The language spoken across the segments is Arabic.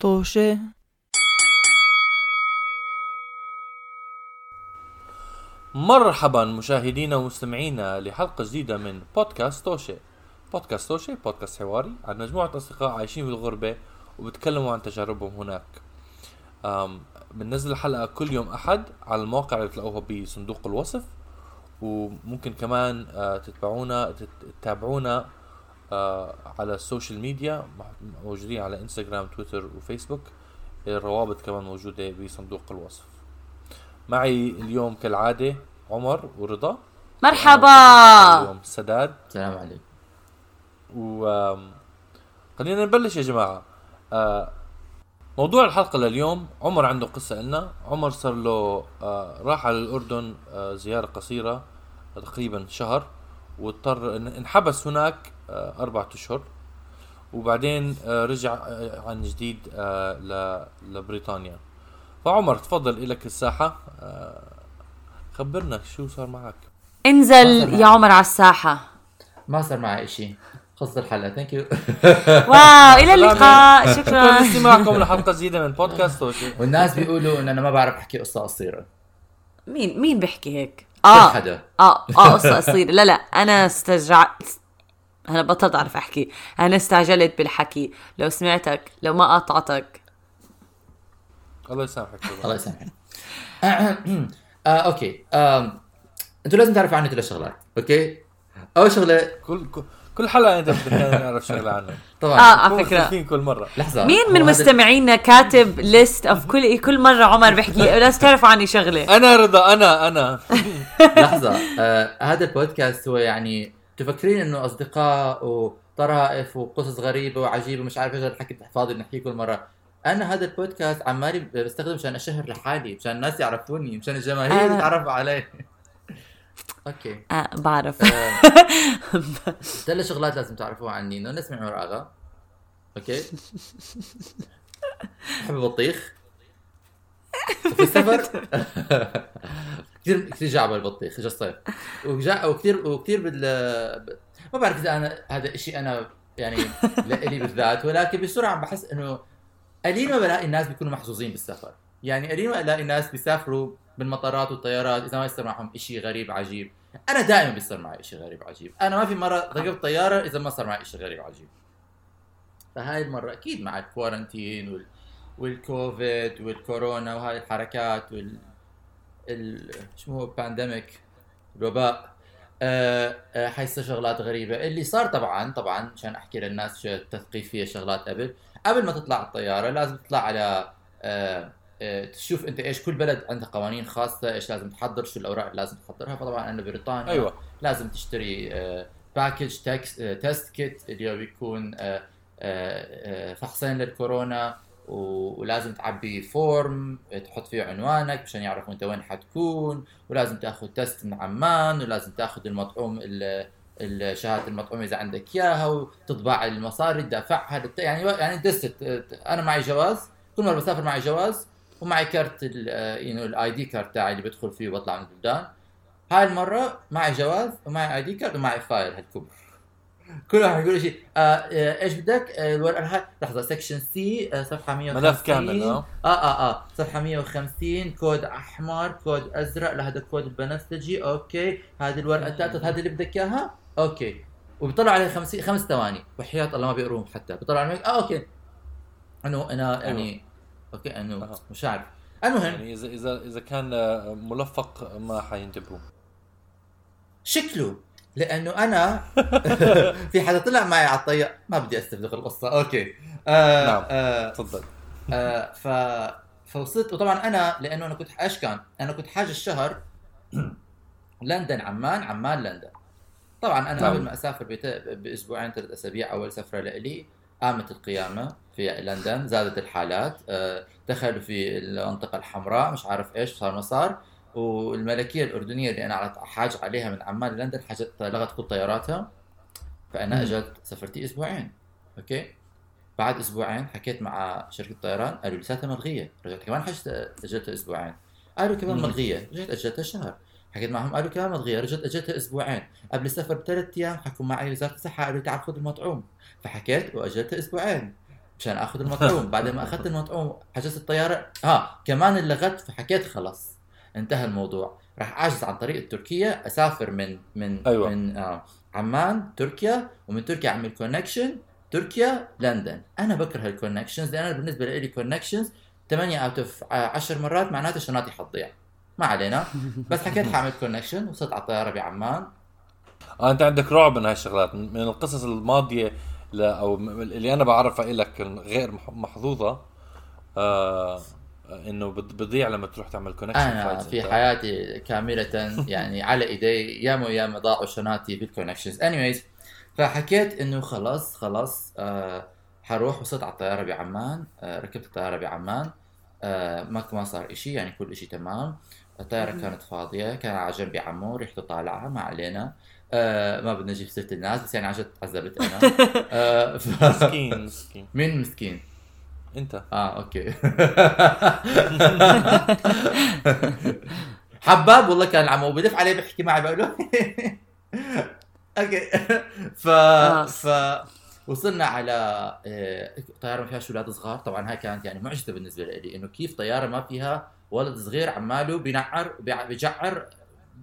طوشة. مرحبا مشاهدينا ومستمعينا لحلقة جديدة من بودكاست توشي بودكاست توشي بودكاست حواري عن مجموعة أصدقاء عايشين في الغربة وبتكلموا عن تجاربهم هناك. بننزل الحلقة كل يوم أحد على المواقع اللي تلاقوها بصندوق الوصف وممكن كمان آه، تتبعونا تت- تتابعونا على ال social media موجودين على إنستغرام تويتر وفيسبوك. الروابط كمان موجودة بصندوق الوصف. معي اليوم كالعادة عمر ورضا. مرحبا! اليوم سداد. السلام عليكم. و خلينا نبلش يا جماعة. آه، موضوع الحلقة لليوم عمر عنده قصة لنا عمر صار له آه، راح على الأردن آه، زيارة قصيرة تقريبا شهر. واضطر إن- انحبس هناك آه، أربعة أشهر. وبعدين آه، رجع آه، عن جديد ل- لبريطانيا. فعمر تفضل إلك الساحة. خبرنا شو صار معك. انزل يا عمر على الساحة. ما صار معي شيء خلص الحلقة. thank you wow إلى اللقاء. شكرا. شكرا لاستماعكم لحلقة جديدة من بودكاست والناس بيقولوا إن أنا ما بعرف أحكي قصة قصيرة. مين مين بيحكي هيك؟ كل آه آه آه قصة قصيرة لا لا أنا استرجعت أنا بطلت أعرف أحكي. أنا استعجلت بالحكي. لو سمعتك لو ما قاطعتك. الله يسامحك. الله يسامحك. آه، okay. آم، أنتوا لازم تعرفوا عني ثلاث شغلات okay؟ أول شغلة كل كل- أنت بدك نعرف شغلة عنه. طبعا. آه على مختلفين كل مرة. لحظة. مين من مستمعينا كاتب list of كل كل مرة عمر بيحكي؟ لازم تعرفوا عني شغلة. أنا رضا أنا أنا. لحظة. آه هذا البودكاست هو يعني تفكرين إنه أصدقاء وطرائف وقصص غريبة وعجيبة مش عارف إيش الحكي فاضي بنحكيه كل مرة. أنا هذا البودكاست عمالي بستخدم عشان أشهر لحالي مشان الناس يعرفوني مشان الجماهير أنا- يتعرفوا علي. okay. آه بعرف. آه، ثلاث شغلات لازم تعرفوها عني. إنه نسمع عمر اغا أوكي. بحب البطيخ. وفي السفر. كثير كثير جعبة البطيخ. اجى الصيف؟ وجا وكثير وكثير بال ما بعرف إذا أنا هذا شيء أنا يعني لإلي بالذات. ولكن بسرعة عم بحس إنه قليل ما بلاقي الناس بيكونوا محظوظين بالسفر. يعني قليل ما الاقي ناس بيسافروا بالمطارات والطيارات إذا ما يصير معهم شيء غريب عجيب. أنا دائما بيصير معي شيء غريب عجيب. أنا ما في مرة ركبت طيارة إذا ما صار معي شيء غريب عجيب. فهاي المرة أكيد مع ال quarantine وال... والكوفيد والكورونا وهاي الحركات وال ال... شو هو pandemic الوباء آه آه حيصير شغلات غريبة. اللي صار طبعا طبعا عشان أحكي للناس تثقيفيه شغلات قبل قبل ما تطلع الطيارة لازم تطلع على آه تشوف أنت إيش كل بلد عندها قوانين خاصة إيش لازم تحضر شو الأوراق اللي لازم تحضرها. فطبعا أنا بريطانيا أيوة. لازم تشتري package test kit اللي هو بيكون آه، آه، آه، فحصين للكورونا ولازم تعبي form تحط فيه عنوانك عشان يعرفوا أنت وين حتكون ولازم تأخذ test من عمان ولازم تأخذ المطعوم ال- ال- شهادة المطعوم إذا عندك إياها وتطبع المصاري تدافعها للت- يعني يعني just أنا معي جواز كل مرة بسافر معي جواز ومعي كارت ال ID card تاعي اللي بدخل فيه وبطلع من البلدان. هاي المرة معي جواز ومعي ID card ومعي file هالكبر. كل واحد يقول شيء آه آه إيش بدك؟ آه الورقة هاي. لحظة section C آه صفحة 150 ملف كامل آه. آه آه صفحة 150 كود أحمر كود أزرق لا هذا كود البنفسجي. okay. هذه الورقة الثالثة هذه اللي بدك إياها؟ أوكي. وبيطلع عليه خمس خمس ثواني. وحياة الله ما بيقروهم حتى. بيطلع عليهم آه okay. إنه أنا يعني okay انه أها. مش عارف المهم يعني إذا إذا إذا كان آه، ملفق ما حينتبهوا شكله لأنه أنا في حدا طلع معي على الطيارة ما بدي استفدغ القصة أوكي آه نعم. آه تفضل آه ف فوصلت وطبعا أنا لأنه أنا كنت إيش كان؟ أنا كنت حاجز الشهر لندن عمان عمان لندن طبعا أنا نعم. قبل ما أسافر. بأسبوعين ثلاث أسابيع أول سفرة لإلي قامت القيامة في لندن زادت الحالات آه، دخلوا في المنطقة الحمراء مش عارف إيش صار ما صار والملكية الأردنية اللي أنا حاج عليها من عمان لندن حاجت لغت كل طياراتها. فأنا. اجت سفرتي أسبوعين أوكي؟ بعد أسبوعين حكيت مع شركة طيران قالوا لساتها ملغية رجعت كمان حجت أجلتها أسبوعين. قالوا كمان. ملغية رجعت أجلتها شهر. حكيت معهم قالوا كمان ملغيه رجعت اجلتها أسبوعين. قبل السفر بثلاث أيام حكوا معي وزارة الصحة قالوا تعال خذ المطعوم. فحكيت وأجلتها أسبوعين مشان آخذ المطعوم. بعد ما أخذت المطعوم حجزت الطيارة. ها كمان لغت فحكيت خلص انتهى الموضوع. راح أحجز عن طريق تركيا أسافر من من أيوة. من آه عمان تركيا ومن تركيا أعمل connection تركيا لندن. أنا بكره ال connections لأن أنا بالنسبة لي connections 8 out of 10 مرات معناته شنطتي حتضيع ما علينا. بس حكيت حاعمل connection وصلت على الطياره بعمان آه أنت عندك رعب من هاي الشغلات. من القصص الماضية ل أو اللي أنا بعرفها لك غير مح- محظوظة آه إنه بت- بتضيع لما تروح تعمل connection أنا في حياتي كاملة يعني على إيدي ياما وياما ضاعوا شناتي بال connections anyways فحكيت إنه خلاص خلاص آه حروح وصلت على الطياره بعمان آه ركبت الطياره بعمان آه ما ما صار إشي يعني كل إشي تمام. الطياره كانت فاضية كان على جنبي عمو ريحته طالعه ما علينا. آه ما بدنا نجيب سيره الناس بس يعني عن جد عذبت أنا. آه ف... مسكين مسكين. مين مسكين؟ أنت. آه okay. حباب والله كان العمو بلف عليه بيحكي معي بقول له okay. ف. ف وصلنا على آه، طيارة ما فيهاش أولاد صغار. طبعا هاي كانت يعني معجزة بالنسبة لي إنه كيف طيارة ما فيها ولد صغير عماله بينعر بيع- بيجعر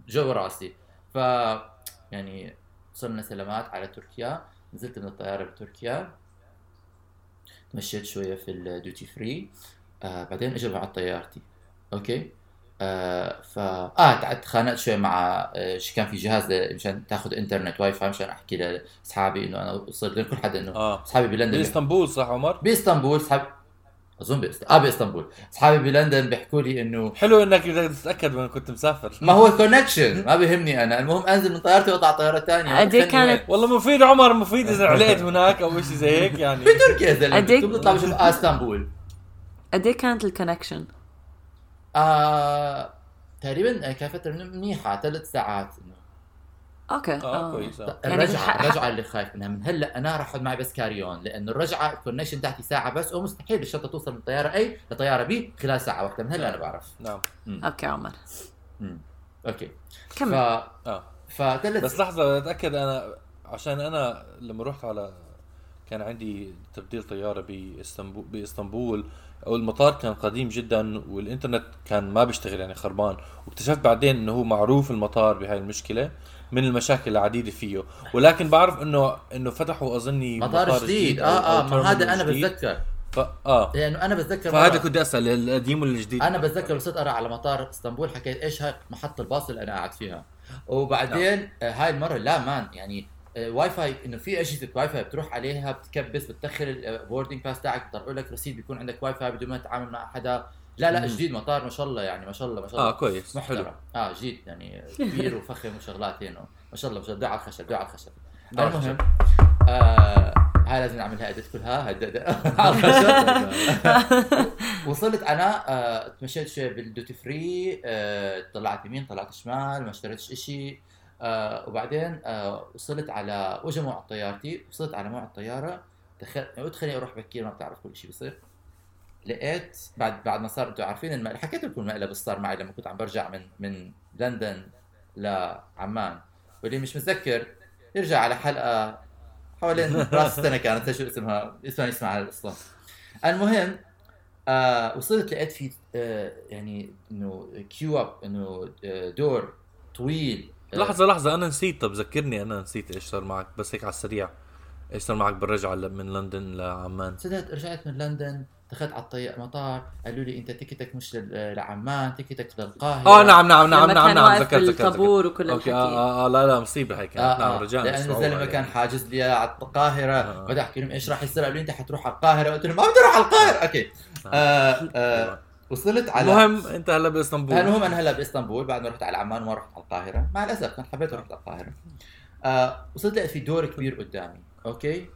جو راسي. ف يعني وصلنا سلامات على تركيا. نزلت من الطيارة بتركيا تمشيت شوية في ال duty free آه بعدين اجوا على طيارتي. okay؟ آه ف آه تخانقت شوي مع آه شي كان في جهاز مشان تاخذ إنترنت واي فاي مشان أحكي لأصحابي إنه أنا وصلت لكل حدا إنه آه. أصحابي بلندن بإسطنبول صح عمر؟ بإسطنبول اصحابي أظن باسطنبول آه بإسطنبول. أصحابي بلندن بيحكوا لي إنه حلو إنك بدك تتأكد وين كنت مسافر. ما هو connection ما بيهمني أنا. المهم أنزل من طيارتي واطلع طيارة ثانية قد إيه كانت- والله مفيد عمر مفيد إذا علقت هناك أو شيء زي هيك يعني. بتركيا يا زلمه إيه- شو بنطلع بشوف آه آسطنبول. قد إيه كانت ال connection؟ آه تقريبا كانت فتره منيحة ثلاث ساعات. إنه okay. آه كويس. آه. يعني الرجعة الرجعة اللي خايف منها. من هلأ أنا راح اخذ معي بس carry-on لأنه الرجعة ال connection تاعتي ساعة بس ومستحيل الشنطه توصل من طيارة A لطيارة B خلال ساعة واحدة. من هلأ أنا بعرف. نعم. okay عمر. مم. okay. ف كمل آه فثلاث بس لحظة أتأكد أنا عشان أنا لما رحت على كان عندي تبديل طيارة باسطنبول باسطنبول أو المطار كان قديم جدا والإنترنت كان ما بيشتغل يعني خربان واكتشفت بعدين إنه هو معروف المطار بهاي المشكلة من المشاكل العديدة فيه. ولكن بعرف إنه إنه فتحوا أظني مطار جديد. أو- آه آه ما هذا أنا جديد. بتذكر. ف... آه. لأنه أنا بتذكر فهذا كنت أسأل القديم ولا الجديد؟ أنا بتذكر وصلت أقرأ على مطار إسطنبول حكيت إيش هاي محطة الباص اللي أنا قاعد فيها. وبعدين آه هاي المرة لا man يعني واي فاي إنه في أجهزة واي فاي بتروح عليها بتكبس بتدخل ال boarding pass تاعك بيطلعوا لك رصيد بيكون عندك واي فاي بدون ما تتعامل مع حدا لا لا. جديد مطار ما شاء الله يعني ما شاء الله ما شاء الله. آه كويس حلو. محترم آه جديد يعني كبير وفخم وشغلات هنا ما شاء الله ما شاء الله. على الخشب على الخشب المهم آه هاي لازم نعملها edit كلها على الخشب وصلت أنا آه تمشيت شوي بال duty free آه طلعت يمين طلعت شمال ما اشتريتش إشي. آه وبعدين آه وصلت على وجه موعد طيارتي وصلت على موعد طيارة دخلت قلت خليني أروح بكير ما بتعرف كل شيء بصير لقيت بعد بعد ما صار أنتم عارفين المقلب حكيت لكم المقلب اللي صار معي لما كنت عم برجع من من لندن لعمان. واللي مش متذكر. يرجع على حلقة حوالين راس السنة كانت شو اسمها؟ اسمها نسمع القصة. المهم آه وصلت لقيت في آه يعني إنه queue up إنه آه دور طويل. آه لحظة لحظة أنا نسيت. طب ذكرني أنا نسيت إيش صار معك. بس هيك على السريع. إيش صار معك بالرجعة ل- من لندن لعمان؟ صدقت رجعت من لندن دخلت على الطي- المطار. قالوا لي أنت ticket ك مش لل- لعمان ticket ك للقاهرة. آه نعم نعم نعم نعم نعم ذكرت ذكرت بالطابور وكل okay الحكي. آه, آه, آه لا لا مصيبة هيك. كانت نعم رجعنا لأن الزلمة يعني. كان حاجز لي على القاهرة. آه. بدي أحكي لهم إيش راح يصير. قالوا لي أنت حتروح على القاهرة. قلت لهم ما بدي أروح على القاهرة. okay. آه آه. وصلت على المهم أنت هلا بإسطنبول. المهم أنا هلا بإسطنبول بعد ما رحت على عمان وما رحت على القاهرة. مع الأسف كنت حبيت رحت على القاهرة. آه وصلت لقيت في دور كبير قدامي okay.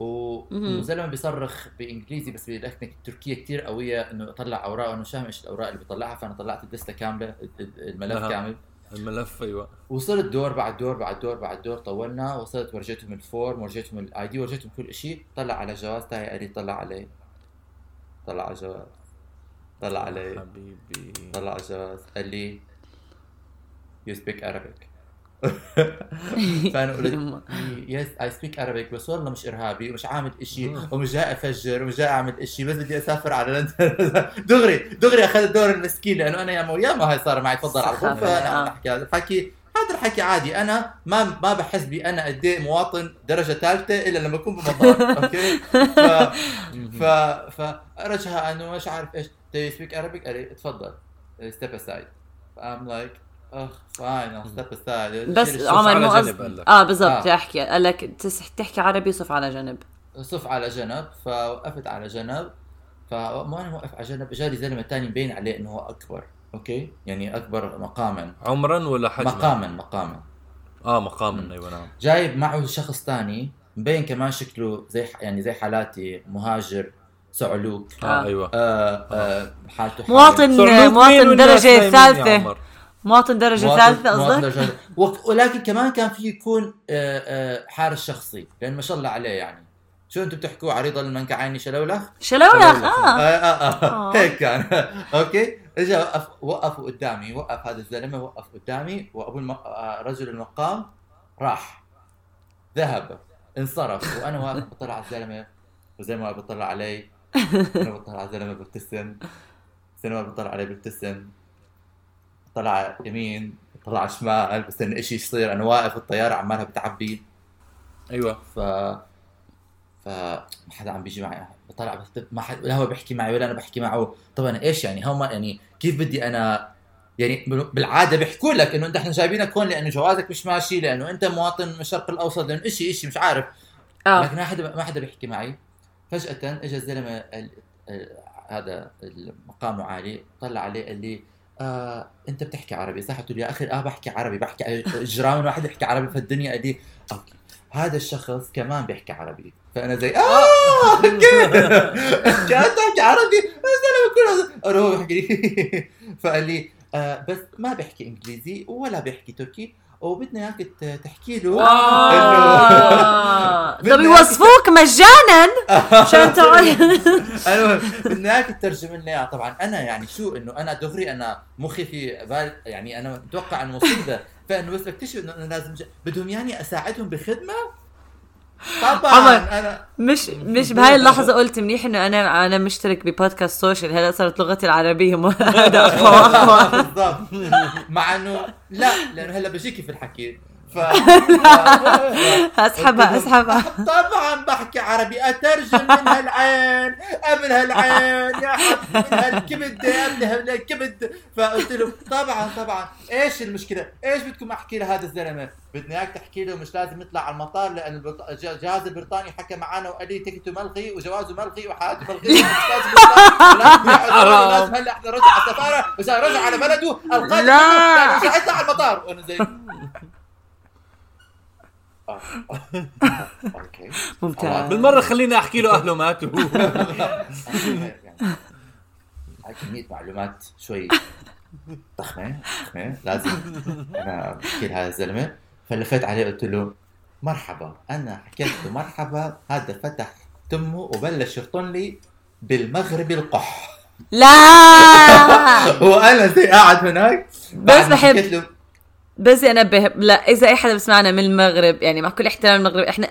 وزلمه بيصرخ بإنجليزي بس بلكنه تركية كتير قوية إنه اطلع أوراق وأنا مش فاهم إيش الأوراق اللي بيطلعها فأنا طلعت ال list كاملة الملف نعم. كامل. الملف أيوة. وصلت دور بعد دور بعد دور بعد دور طولنا وصلت ورجيتهم ال form ورجيتهم ال ID ورجيتهم كل شيء طلع على جواز تاعي قال لي طلع علي طلع على الجواز طلع علي. حبيبي. طلع على الجواز قال لي you speak Arabic. فأنا قلت yes I speak Arabic بس والله مش إرهابي ومش عامل إشي ومش جاي أفجر ومش جاي أعمل إشي بس بدي أسافر على لندن. دغري دغري اخذت دور المسكين لأنه أنا ياما وياما هاي صار معي تفضل على الغرفه أنا آه. عم بحكي هذا الحكي. هذا الحكي عادي أنا ما ما بحس بي أنا قد إيه مواطن درجة ثالثة إلا لما أكون بمطار أوكي؟ ف ف فرجها أنه مش عارف إيش. Do you speak Arabic? قال لي تفضل step aside. I'm like آه fine step aside. بس عمر مو جنب قصد قال لك. آه بالضبط. آه. أحكي. قال لك تس- تحكي عربي صف على جنب. صف على جنب فوقفت على جنب. فما أنا واقف على جنب اجاني زلمة ثاني مبين عليه إنه هو أكبر. أوكي؟ يعني أكبر مقاما. عمرا ولا حجما؟ مقاما مقاما. آه مقاما أيوه نعم. جايب معه شخص ثاني مبين كمان شكله زي يعني زي حالاتي مهاجر. صعلوك آه آه. أيوه. آه آه حالته حالة. مواطن اثنين مواطن ثالثة. عمر. مواطن درجة ثالثة قصدك؟ ولكن كمان كان في يكون آه، آه، حارس شخصي. لأن ما شاء الله عليه يعني. شو أنتم بتحكوا؟ عريضه المنكعيني شلولخ؟ شلولخ شلولخ. آه. آه آه آه. آه. هيك كان. أوكي. اجى وقف وقفوا قدامي. وقف هذا الزلمة وقف قدامي. وأبو الم... آه، رجل المقام راح. ذهب. انصرف. وأنا واقف بطلع على الزلمة. وزي ما بطلع علي أنا بطلع على الزلمه ببتسم. سينما بطلع عليه ببتسم. طلع يمين طلع شمال بستنى شيء يصير أنا واقف الطياره عمالها بتعبي. أيوه. ف ف ما حدا عم بيجي معي. بطلع بس ما حد لا هو بيحكي معي ولا أنا بحكي معه. طبعا إيش يعني؟ هم يعني كيف بدي أنا؟ يعني بال- بالعادة بيحكوا لك إنه إنت إحنا جايبينك هون لأنه جوازك مش ماشي لأنه إنت مواطن من الشرق الأوسط لأنه شيء شيء مش عارف. آه. لكن ما حدا ما حدا بيحكي معي. فجأة اجى الزلمة ال- ال- هذا المقامه عالي طلع عليه قال لي آه أنت بتحكي عربي؟ صح؟ قلت له يا أخي آه بحكي عربي بحكي اجرام واحد يحكي عربي في الدنيا. قال لي أوكي. هذا الشخص كمان بيحكي عربي. فأنا زي آه كيف كان تحكي عربي. كله أنا بيحكي لي فقال لي آه بس ما بيحكي إنجليزي ولا بيحكي تركي. وبدنا إياك تحكي له. بدنا طب يوصفوك مجانا؟ عشان أنا بدنا إياك تترجم لنا إياها. طبعا أنا يعني شو إنه أنا دغري أنا مخي في بال يعني أنا متوقع إنه مصيبة. فإنه بس بكتشف إنه أنا لازم. بدهم يعني أساعدهم بخدمة؟ طبعا. أنا مش مش بهاي اللحظة قلت منيح إنه أنا أنا مشترك ببودكاست سوشيال. هلا صارت لغتي العربية مو- هذا اقوى واقوى بالضبط. مع انه لا لأنه هلا بجيكي في الحكي. ف... اسحبها اسحبها طبعا بحكي عربي اترجم من هالعين من هالعين يا حبيبي من هالكبد ابني هالكبد فقلت له طبعا طبعا إيش المشكلة؟ إيش بدكم احكي لهذا الزلمه؟ بدنا اياك تحكي له مش لازم يطلع على المطار لأن البرط- الج- الجهاز البريطاني حكى معنا وقال لي تكته ملغي وجوازه ملغي وحياته ملغيه مش لازم يطلع لازم هلا إحنا رجع على السفاره اذا رجع على بلده القادم لا. يطلع على المطار وأنا زي آه. أوكي. ممتاز. بالمرة خليني أحكي له اهله ماتوا يعني هاي كمية معلومات شوي ضخمة ضخمة. لازم أنا أحكي لهذا الزلمة. فلفيت عليه قلت له مرحبا أنا حكيت له مرحبا هذا فتح تمه وبلش يرطن لي بالمغربي القح. لا! وأنا زي قاعد هناك. ما بحب- له بس انبه لا إذا أي حدا بسمعنا من المغرب يعني مع كل احترام المغرب إحنا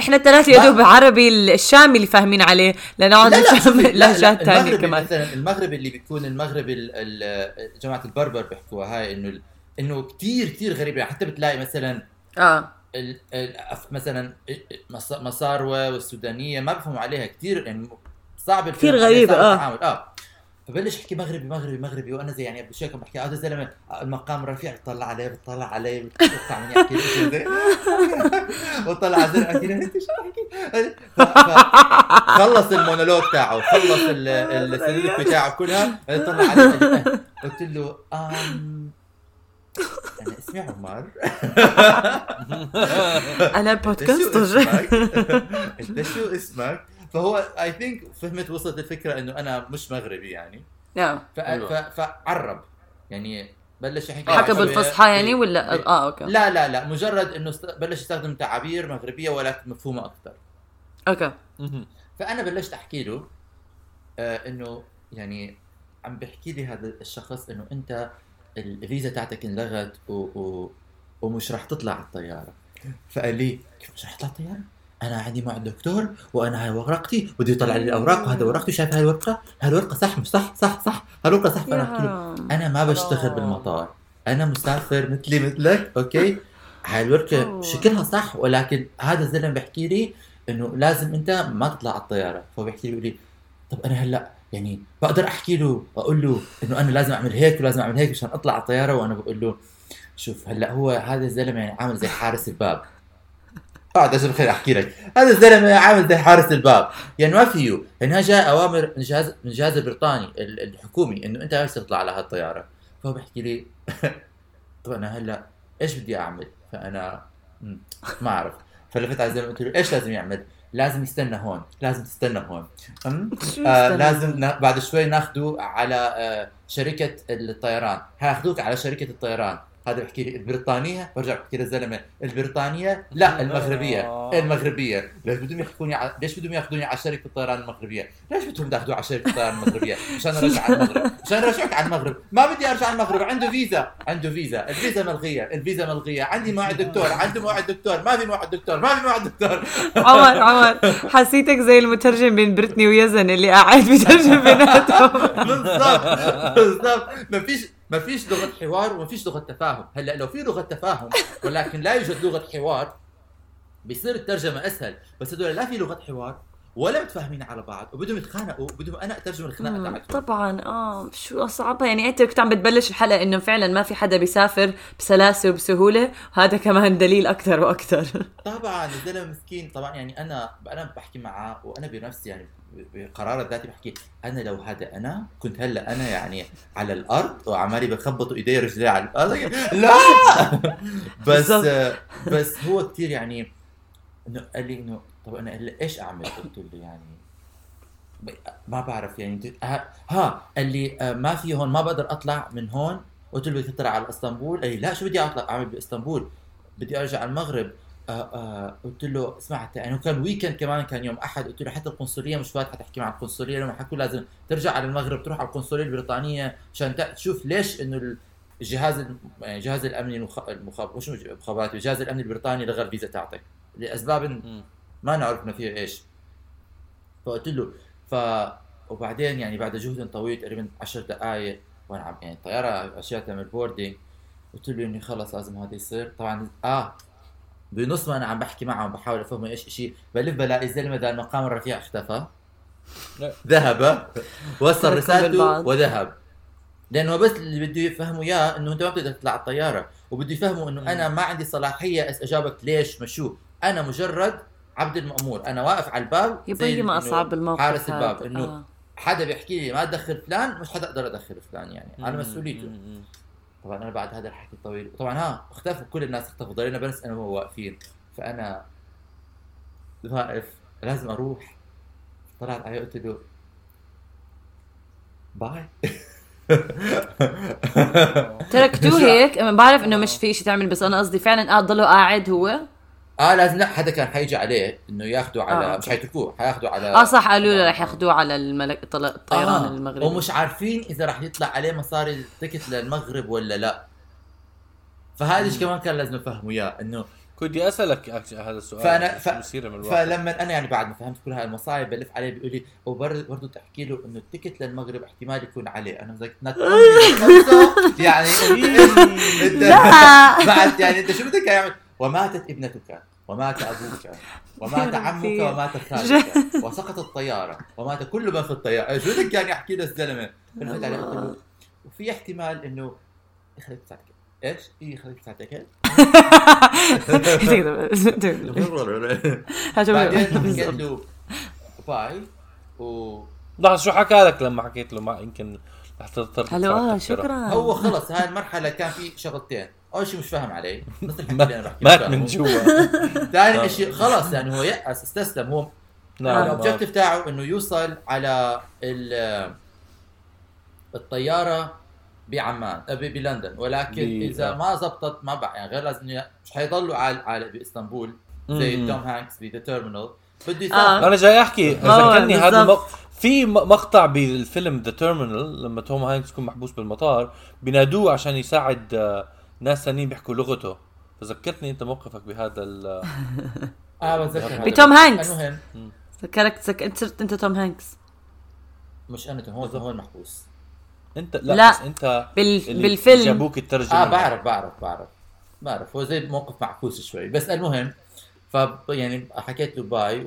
إحنا الثلاثه يا دوب عربي الشامي اللي فاهمين عليه لأنه لا عندنا لهجات ثانية كمان. مثلا المغرب اللي بيكون المغرب ال- ال- جماعة البربر بيحكوها هاي إنه إنه كثير كثير غريب. يعني حتى بتلاقي مثلا آه. ال- ال- أف- مثلا مص- مصاروة والسودانية ما بفهموا عليها كثير يعني صعب عليها، غريبة، صعب آه. فبلش يحكي مغربي مغربي مغربي وأنا زي يعني بشيك بحكي هذا الزلمه المقام رفيع بطلع عليه بطلع عليه بتوقع من يحكي لي شيء زي بطلع على الزلمه احكي أنت شو ف- خلص المونولوج تاعه خلص ال- السلوك بتاعه كلها طلع عليه قال لي، "أه." قلت له أم أنا اسمي عمر أنا بودكاست؟ أنت شو اسمك؟ فهو I think فهمت وصلت الفكرة إنه أنا مش مغربي يعني. نعم. فعرب. يعني بلش يحكي حكى بالفصحى يعني ب- ولا ب- آه أوكي. لا لا لا. مجرد إنه است- بلش يستخدم تعابير مغربية ولكن مفهومة أكثر أوكي. فأنا بلشت أحكي له آه إنه يعني عم بحكي لي هذا الشخص إنه أنت الفيزا تاعتك انلغت و, و ومش رح تطلع على الطيارة. فقال لي كيف مش رح تطلع الطيارة؟ أنا عندي موعد دكتور وأنا هاي ورقتي بده يطلع لي الأوراق وهذا ورقتي شايف هاي الورقة؟ هاي الورقة صح مش صح صح صح هاي الورقة صح فأنا بحكي له أنا ما بشتغل. بالمطار أنا مسافر مثلي مثلك أوكي هاي الورقة. شكلها صح ولكن هذا الزلمة بيحكي لي إنه لازم أنت ما تطلع على الطيارة فهو بيحكي لي لي طب أنا هلأ يعني بقدر أحكي له واقول له إنه أنا لازم أعمل هيك ولازم أعمل هيك مشان أطلع على الطيارة وأنا بقول له شوف هلأ هو هذا الزلمة يعني عامل زي حارس الباب اقعد عشان خليني أحكي لك. هذا الزلمة عامل زي حارس الباب. يعني ما فيه يعني جاء أوامر من الجهاز من الجهاز البريطاني ال- الحكومي إنه أنت بس تطلع على هالطيارة. فهو بيحكي لي طب أنا هلأ إيش بدي أعمل؟ فأنا ما أعرف. فلفت على الزلمة قلت له إيش لازم يعمل؟ لازم يستنى هون لازم تستنى هون. آه؟ لازم نا- بعد شوي ناخده على آه شركة الطيران. هاخذوك على شركة الطيران. هذا بحكي لي البريطانية برجع بحكي للزلمه البريطانية؟ لا المغربيه آه. المغربية ليش بدهم يحكوني ع... ليش بدهم ياخذوني على شركة الطيران المغربية؟ ليش بدهم ياخذوا على شركة الطيران المغربية؟ مشان أرجع على المغرب مشان أرجعك على المغرب. ما بدي أرجع على المغرب عنده فيزا عنده فيزا الفيزا ملغية الفيزا ملغية. عندي موعد دكتور عنده موعد دكتور ما في موعد دكتور ما في موعد دكتور. عمر عمر حسيتك زي المترجم بين بريتني ويزن اللي قاعد بيترجم بيناتهم. بالضبط بالضبط. ما فيش ما فيش لغة حوار وما فيش لغة تفاهم. هلأ لو في لغة تفاهم ولكن لا يوجد لغة حوار بيصير الترجمة أسهل. بس هدول لا في لغة حوار ولا متفاهمين على بعض وبدهم يتخانقوا بدهم أنا أترجم الخناقة مم، تاعتهم. طبعا آه شو صعبة يعني أنت كنت عم بتبلش الحلقة إنه فعلا ما في حدا بيسافر بسلاسة وبسهولة وهذا كمان دليل أكثر وأكثر. طبعا الزلمة مسكين. طبعا يعني أنا أنا بحكي معاه وأنا بنفسي يعني بقرار الذاتي بحكي أنا لو هذا أنا كنت هلأ أنا يعني على الأرض وعمالي بخبطوا إيدي ورجلي على الأرض. لا! بس. بس هو كثير يعني إنه قال لي إنه طب أنا إيش أعمل؟ قلت له يعني ما بعرف يعني ها, قال لي آه، ما في هون ما بقدر أطلع من هون. قلت له تطلع على إسطنبول. قال لي لا شو بدي أطلع؟ أعمل بإسطنبول. بدي أرجع على المغرب. آه آه قلت له اسمع يعني كان weekend كمان كان يوم أحد. قلت له حتى القنصلية مش فاتحه تحكي مع القنصلية. لما حكوا لازم ترجع على المغرب تروح على القنصلية البريطانية عشان تشوف ليش إنه ال- الجهاز الم- يعني الجهاز الامني المخابرات الجهاز الامني البريطاني لغى الفيزا تاعتك لأسباب. ما نعرف ما فيها إيش. فقلت له ف وبعدين يعني بعد جهد طويل تقريبا 10 دقائق وأنا عم يعني الطياره أشياء تعمل boarding قلت له إني خلص لازم هذا يصير. طبعا آه بنص ما أنا عم بحكي معه وبحاول أفهمه إيش شيء بلف بلاقي الزلمه ذا المقام الرفيع اختفى. ذهب وصل رسالته. وذهب. لأنه بس اللي بده يفهموا إياه إنه أنت ما بتقدر تطلع الطيارة. وبده يفهموا إنه أنا ما عندي صلاحية أجاوبك ليش مشو أنا مجرد عبد المأمور أنا واقف على الباب يبين ما اصعب الموقف حارس الباب. إنه آه. حدا بيحكي لي ما تدخل فلان مش حدا أقدر أدخل فلان يعني على مم. مسؤوليته. طبعا أنا بعد هذا الحكي الطويل طبعا ها اختفوا كل الناس اختفوا ضلينا بس أنا وهو واقفين فأنا واقف لازم أروح طلعت عليه قلت له باي تركتوه هيك بعرف إنه مش في شيء تعمل بس أنا قصدي فعلا قاعد ضله قاعد هو آه لازم لا حدا كان حيجي عليه إنه ياخذوا على آه، مش. حيتركوه حياخذوا على آه صح قالوا له رح ياخذوه على الملك الطيران آه، المغربي. ومش عارفين إذا رح يطلع عليه مصاري التيكت للمغرب ولا لا. فهذا كمان كان لازم نفهمه اياه انه كنت بدي اسالك هذا السؤال شو ف- فلما أنا يعني بعد ما فهمت كل هاي المصايب بلف عليه بيقول لي وبرضه تحكي له إنه التيكت للمغرب احتمال يكون عليه. أنا زي يعني انت. بعد يعني أنت شو بدك يعمل وماتت ابنتك ومات أبوك ومات عمك. ومات خالك. وسقطت الطيارة ومات كل من في الطيارة. شو بدك يعني عليه قلت له وفي احتمال إنه يخليك تساعدك. إيش؟ إيه يخليك تساعدك. بعدين حكيت بالضبط. له باي و لحظة شو حكى لك لما حكيت له؟ ما يمكن رح تضطر هلو آه تفكر. شكرا. هو خلص هاي المرحلة كان في شغلتين. أول شيء مش فاهم علي. نص الحكي ما- اللي أنا بحكي مات من. جوا. ثاني شيء خلص يعني هو يأس استسلم هو نعم ال objective تاعه إنه يوصل على ال- الطيارة بعمان آه، بلندن. ولكن إذا آه. ما زبطت ما بقى. يعني غير لازم مش حيضلوا على على بإسطنبول. زي. توم هانكس ب The Terminal بده آه. أنا جاي أحكي. ذكرني هذا بالضبط. المق... في مقطع بالفيلم The Terminal لما توم هانكس يكون محبوس بالمطار بينادوه عشان يساعد آه، ناس ثانيين بيحكوا لغته. فذكرتني أنت موقفك بهذا ال آه بتذكر. بتوم هانكس. المهم. ذكرك ذك... أنت صرت أنت توم هانكس. مش أنا هون هون محبوس انت لا, لا. بس أنت بال- بالفيلم. جابوك الترجمة. آه بعرف بعرف بعرف. بعرف. هو زي موقف معكوس شوي. بس المهم ف يعني حكيت له bye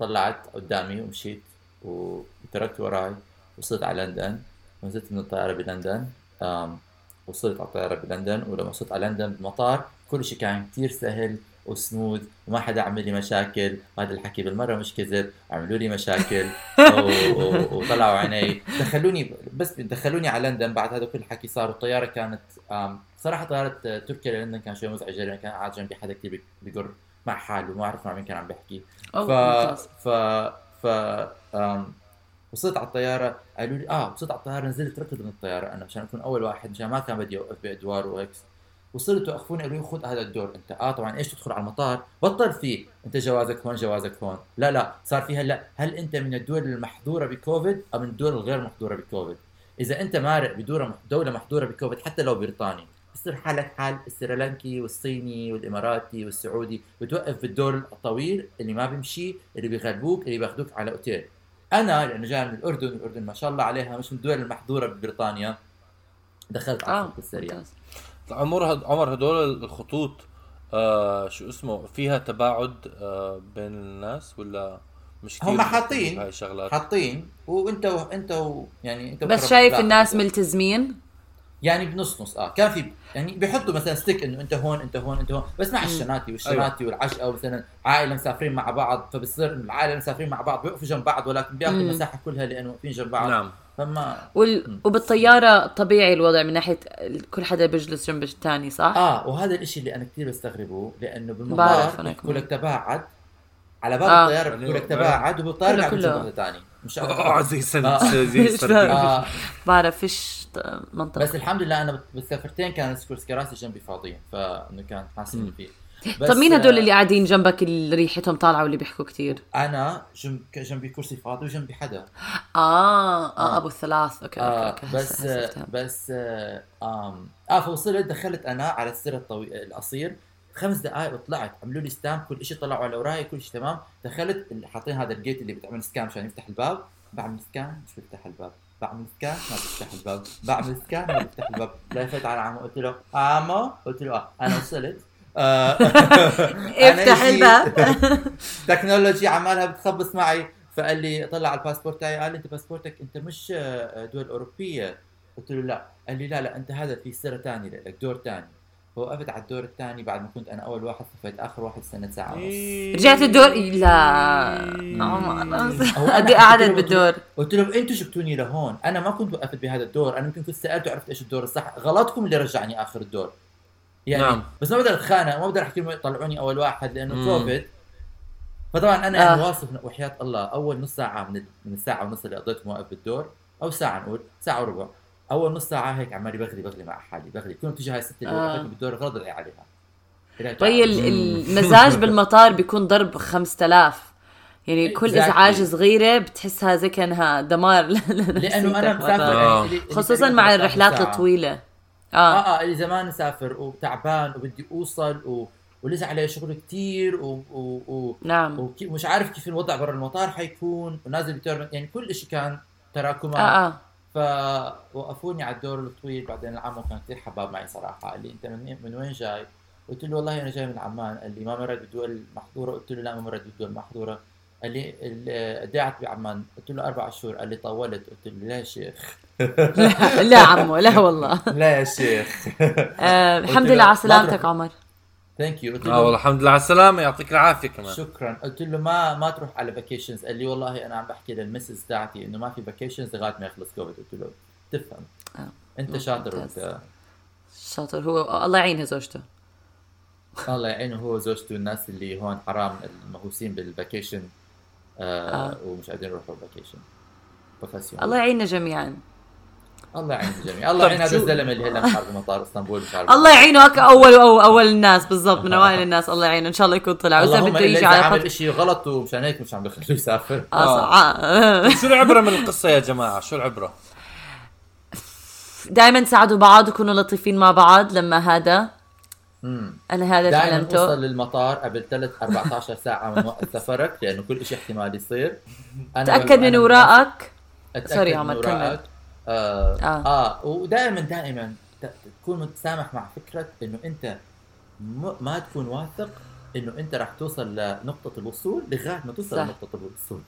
وطلعت قدامي ومشيت وتركت وراي وصلت على لندن. ونزلت من الطيارة بلندن. آم وصلت على الطيارة بلندن ولما وصلت على لندن بالمطار كل شيء كان كتير سهل وسموث وما حدا عمل لي مشاكل. هذا الحكي بالمرة مش كذب عملوا لي مشاكل. وطلعوا عيني. دخلوني بس دخلوني على لندن بعد هذا كل الحكي صار. الطيارة كانت صراحة طيارة تركيا للندن كان شوي مزعجة لأن كان قاعد جنبي حدا كثير بيقر مع حاله وما أعرف مع مين كان عم بيحكي أوه، ف. ف ف وصلت على الطيارة قالوا لي آه وصلت على الطيارة نزلت ركض من الطيارة أنا عشان أكون أول واحد عشان ما كان بدي أوقف بأدوار وهيك. وصلت وقفوني قالوا لي خذ هذا الدور أنت. آه طبعا إيش تدخل على المطار؟ بطل فيه. أنت جوازك هون جوازك هون. لا لا صار في هلأ هل أنت من الدول المحظورة بكوفيد أو من الدول الغير محظورة بكوفيد؟ إذا أنت مارق بدوله دولة محظورة بكوفيد حتى لو بريطاني بصير حالك حال السريلانكي والصيني والإماراتي والسعودي بتوقف بالدور الطويل اللي ما بيمشي اللي بيغلبوك اللي بياخذوك على أوتيل. أنا لأنه جاي من الأردن الأردن ما شاء الله عليها مش من الدول المحظورة ببريطانيا دخلت على آه الخط السريع. عمر. عمر هدول الخطوط آه شو اسمه فيها تباعد آه بين الناس ولا مش هم حاطين- هاي الشغلات حاطين وإنت و... إنت و... يعني إنت بس شايف الناس. ملتزمين يعني بنص نص آه كان في يعني بيحطوا مثلا ستيك إنه أنت هون أنت هون أنت هون بس مع الشناتي والشناتي والعشقة أو مثلا عائلة مسافرين مع بعض فبصير العائلة مسافرين مع بعض بيوقفوا جنب بعض ولكن بياخذوا. المساحه كلها لأنه واقفين جنب بعض نعم فما وال... وبالطيارة طبيعي الوضع من ناحية كل حدا بيجلس جنب الثاني صح؟ آه وهذا الإشي اللي أنا كثير بستغربه لأنه بالمطار كمان. لك تباعد على باب آه. الطيارة بيحكوا لك يعني- تباعد وبالطيارة. بتشوف واحد ثاني مش آه زي سن آه. زي؟ آه بعرف فيش منطقه بس الحمد لله أنا بالسفرتين كان الكرسي كراسي جنبي فاضيين فانه كان حاسس فيه بس طب مين هدول آه، اللي قاعدين جنبك اللي ريحتهم طالعة واللي بيحكوا كثير؟ أنا جنب جنبي كرسي فاضي وجنبي حدا آه آه آه. أبو الثلاث أوكي أوكي, آه أوكي. بس. بس آه آه فوصلت دخلت أنا على الصف الطويل القصير خمس دقائق وطلعت عملوا لي stamp كل شيء طلعوا على وراي كل شيء تمام دخلت حاطين هذا ال gate اللي بتعمل scan عشان يفتح الباب بعمل scan مش بيفتح الباب بعمل scan ما بيفتح الباب. بعمل scan ما بيفتح الباب. لفت على عمو. قلت له عمو؟ قلت له آه. أنا وصلت. آه. افتح الباب. technology عمالها بتخبص معي. فقال لي طلع على الباسبورت تاعي. قال لي أنت باسبورتك أنت مش آه، دول أوروبية. قلت له لا. قال لي لا لا أنت هذا في صف ثاني لك دور ثاني فوقفت على الدور الثاني بعد ما كنت أنا أول واحد صفيت آخر واحد استنيت ساعه ونص رجعت الدور؟ لا. قد إيه حكيت قعدت بالدور. قلت لهم أنتوا جبتوني لهون أنا ما كنت وقفت بهذا الدور أنا يمكن كنت سألت وعرفت إيش الدور الصح غلطكم اللي رجعني آخر الدور. يعني نعم. بس ما بقدر أتخانق ما بقدر أحكي لهم يطلعوني أول واحد لأنه. كوفيد. فطبعا أنا آه. يعني واثق وحياة الله أول نص ساعة من من الساعة ونص اللي قضيتهم واقف بالدور أو ساعة نقول ساعة وربع. أول نص ساعة هيك عمالي بغلي بغلي مع حالي بغلي كل ما تيجي هاي الست اللي آه. بالدور غلط ادعي عليها. طيب المزاج بالمطار بيكون ضرب 5000 يعني كل Exactly. إزعاج صغيرة بتحسها زي كأنها دمار لأنه أنا مسافر آه. يعني اللي خصوصا مع 15 الرحلات ساعة. الطويلة. آه. آه آه اللي زمان مسافر وتعبان وبدي أوصل و... ولسه علي شغل كتير و... و... و... نعم. ومش عارف كيف الوضع برا المطار حيكون. ونازل بتورنت يعني كل شيء كان تراكمات. آه آه. فوقفوني على الدور الطويل بعدين العمو كان كثير حباب معي صراحة. قال لي أنت من, من وين جاي؟ قلت له والله أنا جاي من عمان. قال لي ما مرت بالدول المحظورة. قلت له لا ما مرت بالدول المحظورة. قال لي قد قعدت بعمان؟ قلت له أربع شهور. قال لي طولت. قلت له لا يا شيخ. لا, لا عمو لا والله. لا يا شيخ. آه الحمد له لله على سلامتك. عمر. thank you قلت آه والله له الحمد لله على السلامة. يعطيك العافية كمان. شكرا. قلت له ما ما تروح على vacations قال لي والله أنا عم بحكي لل Mrs. تاعتي إنه ما في vacations لغاية ما يخلص كوفيد قلت له تفهم. آه. أنت. شاطر وانت شاطر. هو الله يعينها زوجته. الله يعينه. هو وزوجته الناس اللي هون حرام المهووسين بال vacation آه, آه. ومش قادرين يروحوا فاكيشن الله يعيننا جميعا. الله يعين الجميع الله طب يعين هذا الزلمة اللي هلا مش عارف مطار اسطنبول مش عارف الله يعينه. هكا اول أو أول الناس بالضبط من أوائل الناس. الله يعينه. إن شاء الله يكون طلع. وإذا بده يجي على عمل خط شيء غلط ومشان هيك مش عم بخليه يسافر. آه. شو العبرة من القصة يا جماعة؟ شو العبرة؟ دائما ساعدوا بعض وكونوا لطيفين مع بعض لما هذا امم أنا هذا دائما أوصل تعلمته للمطار قبل 3 14 ساعة من وقت سفرك لأنه كل شيء احتمال يصير. أنا تأكد من وراءك. سوري عمر، كمل. آه, آه. آه. آه ودائما دائما تكون متسامح مع فكره إنه أنت ما تكون واثق إنه أنت راح توصل لنقطة الوصول لغاية ما توصل صح. لنقطة الوصول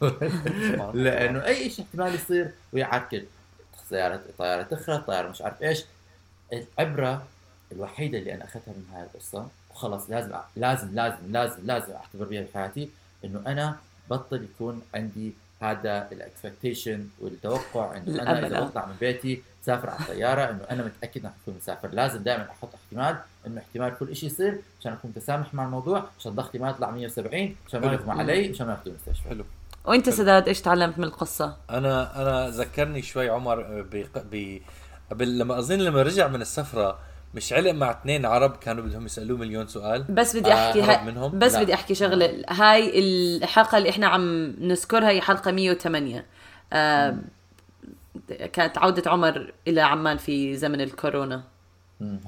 لأنه أي شيء احتمال يصير ويعركل سياره طيارة تخرب طيارة مش عارف إيش العبرة الوحيدة اللي أنا أخذتها من هاي القصة وخلص لازم لازم لازم لازم لازم أعتبر بها بحياتي إنه أنا بطل يكون عندي هذا الاكسبكتيشن والتوقع إنه أنا إذا آه. بطلع من بيتي سافر على الطيارة إنه أنا متأكد اني حكون مسافر. لازم دائما أحط احتمال إنه احتمال كل شيء يصير عشان أكون متسامح مع الموضوع عشان ضغطي ما يطلع 170 عشان ما حلو. يغمى علي عشان ما ياخذوا المستشفى حلو. وأنت سداد إيش تعلمت من القصة؟ أنا أنا ذكرني شوي عمر ب ب قبل لما أظن لما رجع من السفرة مش علق مع اثنين عرب كانوا بدهم يسألوه مليون سؤال؟ بس بدي آه، أحكي هاي منهم؟ بس لا. بدي أحكي شغلة. هاي الحلقة اللي إحنا عم نذكرها هي حلقة 108 آه كانت عودة عمر إلى عمان في زمن الكورونا.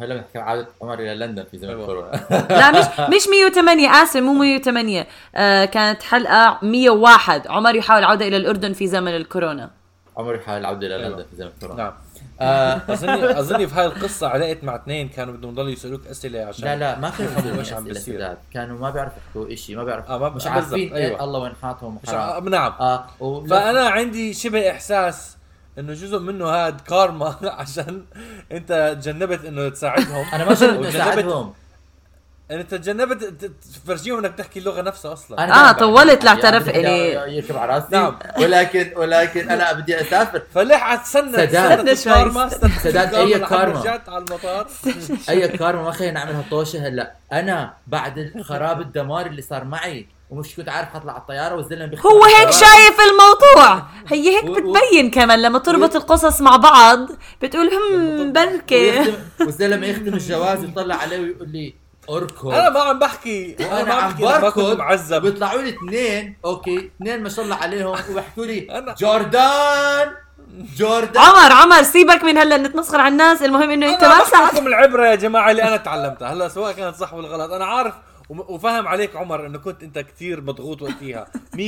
هلا بنحكي عن عودة عمر إلى لندن في زمن أيوة. الكورونا. لا مش مش 108 آسف مو 108 آه كانت حلقة 101 عمر يحاول العوده إلى الأردن في زمن الكورونا. عمر يحاول العوده إلى أيوة. لندن في زمن الكورونا. نعم. اظني اظني في هاي القصة علقت مع اثنين كانوا بدهم يضلوا يسألوك أسئلة عشان لا لا ما كانوا يفهموا إيش عم بيصير. كانوا ما بيعرفوا يحكوا شيء ما بيعرفوا آه، ما- مش آه، عارفين أيوة. الله وين حاطهم ع- نعم ولا- فأنا عندي شبه إحساس إنه جزء منه هاد كارما عشان أنت تجنبت إنه تساعدهم. أنا ما شفت انه انت تجنبت تفرجيهم إنك تحكي اللغة نفسها أصلا أنا آه، دائماً طولت. لاعترف يعني إلي. يركب على راسي نعم. ولكن ولكن أنا بدي أسافر سداد. استنى شوي، كارما. سداد، أي لحد كارما. رجعت على المطار أي كارما ما خلينا نعملها طوشة هلأ أنا بعد الخراب الدمار اللي صار معي ومش كنت عارف أطلع على الطيارة والزلمة هو هيك الطيارة. شايف الموضوع هي هيك بتبين كمان لما تربط القصص مع بعض بتقول هم ويختم- والزلمة يختم الجواز ويطلع عليه ويقول لي أركض. أنا ما عم بحكي. أنا ما عم بحكي لما كنت بركض. معذب بيطلعوا لي اثنين. أوكي. اثنين ما شاء الله عليهم. وبيحكوا لي أنا- Jordan! جوردان! عمر عمر سيبك من هلا نتمسخر على الناس. المهم إنه أنت ما لكم العبرة يا جماعة اللي أنا تعلمتها. هلا سواء كانت صح ولا غلط أنا عارف وفاهم عليك عمر إنه كنت أنت كثير مضغوط وقتها 100%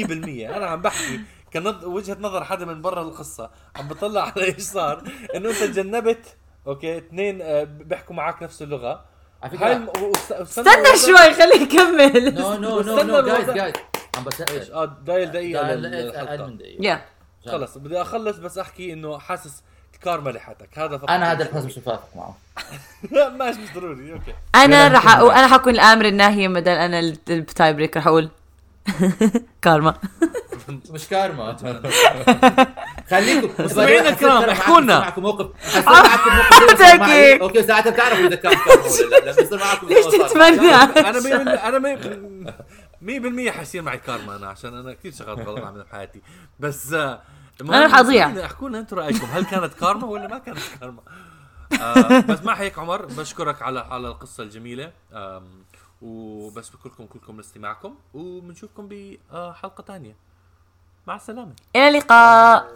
أنا عم بحكي كنظ... وجهة نظر حدا من برا القصة. عم بطلع على إيش صار. إنه أنت تجنبت okay اثنين آه، بيحكوا معك نفس اللغة. على فكرة. وست- استنى شوي خليه يكمل. no no no no guys. guys عم إيش؟ بسأل آه دايل دقيقة من دقيقة. خلص بدي أخلص بس أحكي إنه حاسس الكارما لحقتك. هذا فقط. أنا هذا الحزم مش متفق معه. ماشي مش ضروري okay. أنا. أقول أنا حكون الآمر الناهي بدل أنا ال- ال tie break رح أقول كارما مش كارما. خليكم. مستمعينا الكرام، احكوا لنا. معكم موقف. ما. okay ساعتها بتعرفوا إذا كان كارما ولا لا. معكم ليش ما. تتمنى؟ أنا مية بالمية- أنا مية- 100% حيصير معي كارما أنا عشان أنا كثير شغلات غلط عملها بحياتي بس آه، أضيع. مستمعينا، احكوا لنا أنتم رأيكم. هل كانت كارما ولا ما كانت كارما؟ آه بس مع هيك عمر بشكرك على على القصة الجميلة. وبس بشكركم كلكم لاستماعكم وبنشوفكم بحلقة ثانية مع السلامة. إلى اللقاء.